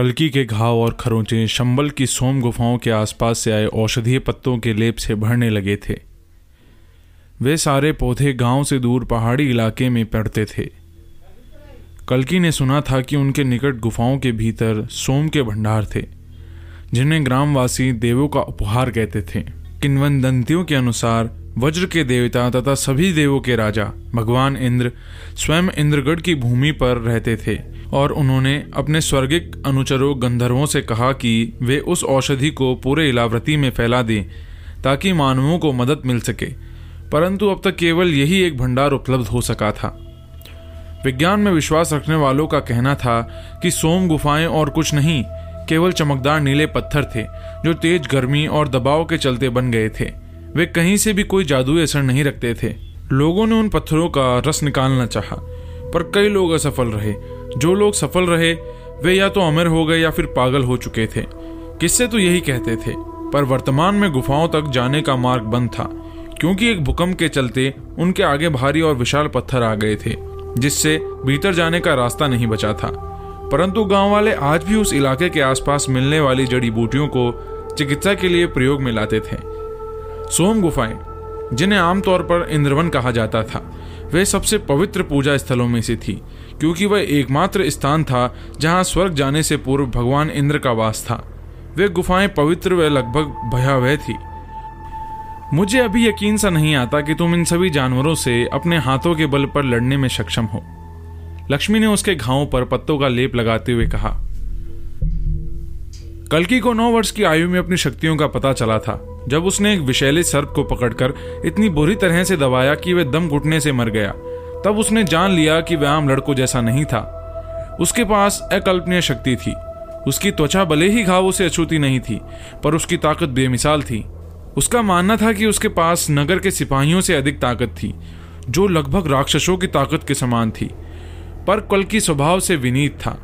कलकी के घाव और खरोंचे शंबल की सोम गुफाओं के आसपास से आए औषधीय पत्तों के लेप से भरने लगे थे। वे सारे पौधे गाँव से दूर पहाड़ी इलाके में पड़ते थे। कलकी ने सुना था कि उनके निकट गुफाओं के भीतर सोम के भंडार थे, जिन्हें ग्रामवासी देवों का उपहार कहते थे। किन्वदंतियों के अनुसार वज्र के देवता तथा सभी देवों के राजा, भगवान इंद्र, स्वयं इंद्रगढ़ की भूमि पर रहते थे और उन्होंने अपने स्वर्गिक अनुचरों, गंधर्वों से कहा कि वे उस औषधि को पूरे इलावृति में फैला दें, ताकि मानवों को मदद मिल सके। परंतु अब तक केवल यही एक भंडार उपलब्ध हो सका था। विज्ञान में विश्वास रखने वालों का कहना था कि सोम गुफाएँ और कुछ नहीं, केवल चमकदार नीले पत्थर थे, जो तेज गर्मी और दबाव के चलते बन गए थे। वे कहीं से भी कोई जादुई असर नहीं रखते थे। लोगों ने उन पत्थरों का रस निकालना चाहा, पर कई लोग असफल रहे। जो लोग सफल रहे वे या तो अमर हो गए या फिर पागल हो चुके थे। किससे तो यही कहते थे पर वर्तमान में गुफाओं तक जाने का मार्ग बंद था क्योंकि एक भूकंप के चलते उनके आगे भारी और विशाल पत्थर आ गए थे जिससे भीतर जाने का रास्ता नहीं बचा था। परंतु गाँव वाले आज भी उस इलाके के आसपास मिलने वाली जड़ी बूटियों को चिकित्सा के लिए प्रयोग में लाते थे। सोम गुफाएँ, जिन्हें आमतौर पर इंद्रवन कहा जाता था, वे सबसे पवित्र पूजा स्थलों में से थी, क्योंकि वह एकमात्र स्थान था जहाँ स्वर्ग जाने से पूर्व भगवान इंद्र का वास था। वे गुफाएँ पवित्र व लगभग भयावह थी। मुझे अभी यकीन सा नहीं आता कि तुम इन सभी जानवरों से अपने हाथों के बल पर लड़ने में सक्षम हो। लक्ष्मी ने उसके घावों पर पत्तों का लेप लगाते हुए कहा कलकी को नौ वर्ष की आयु में अपनी शक्तियों का पता चला था, जब उसने एक विषैले सर्प को पकड़कर इतनी बुरी तरह से दबाया कि वह दम घुटने से मर गया। तब उसने जान लिया कि वह आम लड़कों जैसा नहीं था। उसके पास अकल्पनीय शक्ति थी। उसकी त्वचा भले ही घावों से अछूती नहीं थी, पर उसकी ताकत बेमिसाल थी। उसका मानना था कि उसके पास नगर के सिपाहियों से अधिक ताकत थी, जो लगभग राक्षसों की ताकत के समान थी, पर कल की स्वभाव से विनीत था।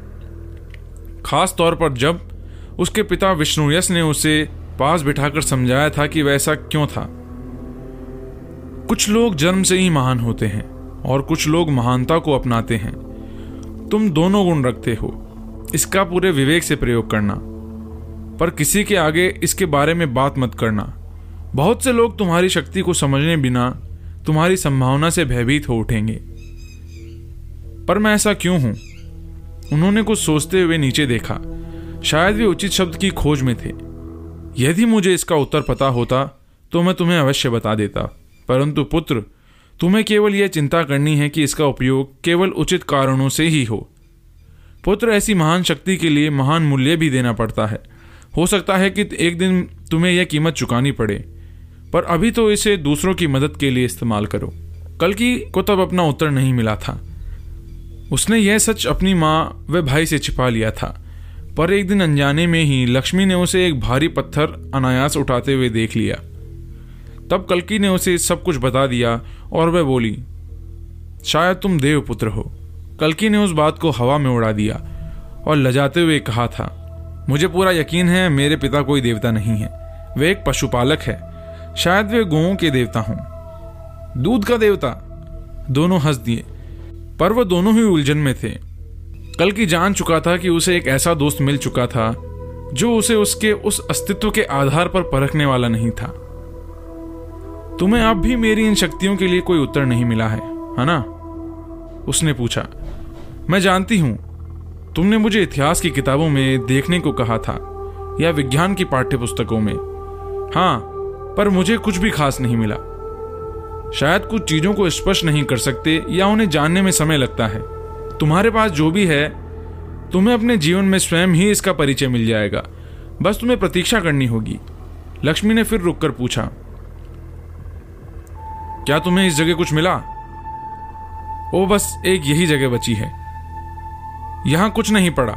खास तौर पर जब उसके पिता विष्णु यश ने उसे पास बिठाकर समझाया था कि वैसा क्यों था। कुछ लोग जन्म से ही महान होते हैं और कुछ लोग महानता को अपनाते हैं। तुम दोनों गुण रखते हो। इसका पूरे विवेक से प्रयोग करना। पर किसी के आगे इसके बारे में बात मत करना। बहुत से लोग तुम्हारी शक्ति को समझने बिना तुम्हारी संभावना से भयभीत हो उठेंगे। पर मैं ऐसा क्यों हूँ? उन्होंने कुछ सोचते हुए नीचे देखा। शायद वे उचित शब्द की खोज में थे। यदि मुझे इसका उत्तर पता होता तो मैं तुम्हें अवश्य बता देता। परंतु पुत्र, तुम्हें केवल यह चिंता करनी है कि इसका उपयोग केवल उचित कारणों से ही हो। पुत्र, ऐसी महान शक्ति के लिए महान मूल्य भी देना पड़ता है। हो सकता है कि एक दिन तुम्हें यह कीमत चुकानी पड़े, पर अभी तो इसे दूसरों की मदद के लिए इस्तेमाल करो। कल की को तब अपना उत्तर नहीं मिला था। उसने यह सच अपनी माँ व भाई से छिपा लिया था। पर एक दिन अनजाने में ही लक्ष्मी ने उसे एक भारी पत्थर अनायास उठाते हुए देख लिया। तब कलकी ने उसे सब कुछ बता दिया और वह बोली, शायद तुम देवपुत्र हो। कलकी ने उस बात को हवा में उड़ा दिया और लजाते हुए कहा था, मुझे पूरा यकीन है, मेरे पिता कोई देवता नहीं है। वे एक पशुपालक है। शायद वे गौों के देवता हों। दूध का देवता। दोनों हंस दिए, पर वह दोनों ही उलझन में थे। कल की जान चुका था कि उसे एक ऐसा दोस्त मिल चुका था, जो उसे उसके उस अस्तित्व के आधार पर परखने वाला नहीं था। तुम्हें अब भी मेरी इन शक्तियों के लिए कोई उत्तर नहीं मिला है है ना? उसने पूछा। मैं जानती हूँ, तुमने मुझे इतिहास की किताबों में देखने को कहा था, या विज्ञान की पाठ्य पुस्तकों में। हाँ पर मुझे कुछ भी खास नहीं मिला। शायद कुछ चीज़ों को स्पष्ट नहीं कर सकते, या उन्हें जानने में समय लगता है। तुम्हारे पास जो भी है, तुम्हें अपने जीवन में स्वयं ही इसका परिचय मिल जाएगा। बस तुम्हें प्रतीक्षा करनी होगी। लक्ष्मी ने फिर रुककर पूछा, क्या तुम्हें इस जगह कुछ मिला? ओ, बस एक यही जगह बची है। यहाँ कुछ नहीं पड़ा।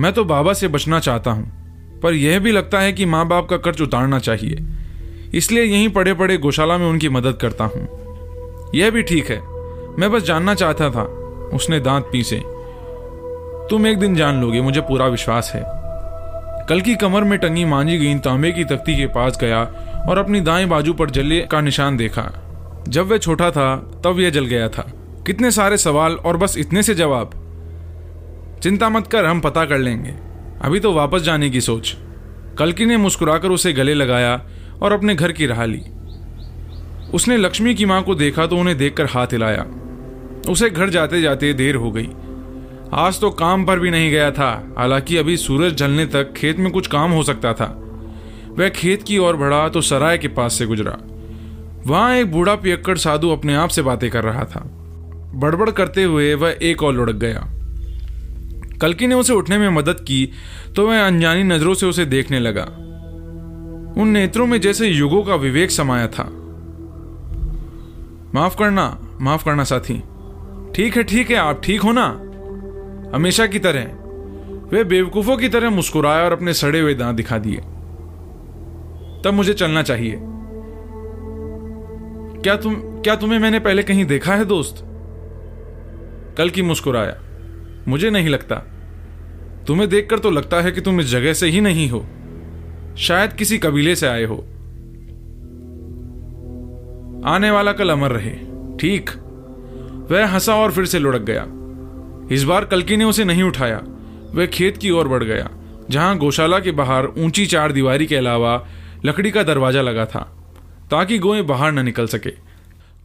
मैं तो बाबा से बचना चाहता हूँ, पर यह भी लगता है कि माँ बाप का कर्ज उतारना चाहिए। इसलिए यहीं पड़े पड़े गौशाला में उनकी मदद करता हूँ। यह भी ठीक है, मैं बस जानना चाहता था। उसने दांत पीसे। तुम एक दिन जान लोगे, मुझे पूरा विश्वास है। कल की कमर में टंगी मांझी गई तांबे की तख्ती के पास गया और अपनी दाएँ बाजू पर जले का निशान देखा। जब वह छोटा था, तब यह जल गया था। कितने सारे सवाल और बस इतने से जवाब। चिंता मत कर, हम पता कर लेंगे। अभी तो वापस जाने की सोच। कलकी ने मुस्कुराकर उसे गले लगाया और अपने घर की राह ली। उसने लक्ष्मी की माँ को देखा तो उन्हें देखकर हाथ हिलाया। उसे घर जाते जाते देर हो गई। आज तो काम पर भी नहीं गया था, हालाँकि अभी सूरज ढलने तक खेत में कुछ काम हो सकता था। वह खेत की ओर बढ़ा तो सराय के पास से गुजरा। वहाँ एक बूढ़ा पियक्कड़ साधु अपने आप से बातें कर रहा था। बड़बड़ करते हुए वह एक और लुढ़क गया। कलकी ने उसे उठने में मदद की तो वह अनजानी नज़रों से उसे देखने लगा। उन नेत्रों में जैसे युगों का विवेक समाया था। माफ़ करना माफ़ करना साथी। ठीक है ठीक है, आप ठीक हो ना? हमेशा की तरह। वे बेवकूफों की तरह मुस्कुराया और अपने सड़े हुए दांत दिखा दिए। तब मुझे चलना चाहिए। क्या तुम, क्या तुम्हें मैंने पहले कहीं देखा है, दोस्त? कल की मुस्कुराया। मुझे नहीं लगता। तुम्हें देखकर तो लगता है कि तुम इस जगह से ही नहीं हो। शायद किसी कबीले से आए हो। आने वाला कल अमर रहे। ठीक। वह हंसा और फिर से लुढ़क गया। इस बार कलकी ने उसे नहीं उठाया। वह खेत की ओर बढ़ गया, जहाँ गौशाला के बाहर ऊँची चार दीवारी के अलावा लकड़ी का दरवाज़ा लगा था, ताकि गोएँ बाहर न निकल सके।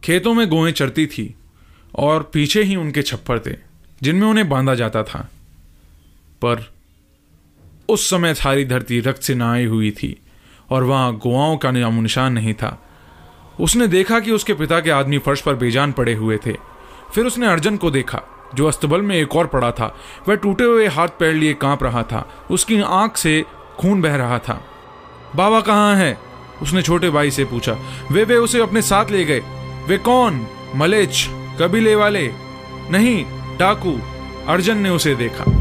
खेतों में गोएँ चरती थी और पीछे ही उनके छप्पर थे, जिनमें उन्हें बांधा जाता था। पर उस समय सारी धरती रक्त से नहाई हुई थी और वहाँ गुआओं का नामो निशान नहीं था। उसने देखा कि उसके पिता के आदमी फर्श पर बेजान पड़े हुए थे। फिर उसने अर्जन को देखा, जो अस्तबल में एक और पड़ा था। वह टूटे हुए हाथ पैर लिए काँप रहा था। उसकी आँख से खून बह रहा था। बाबा कहाँ है? उसने छोटे भाई से पूछा। वे वे उसे अपने साथ ले गए। वे कौन? मलेच कबीले वाले? नहीं, डाकू। अर्जन ने उसे देखा।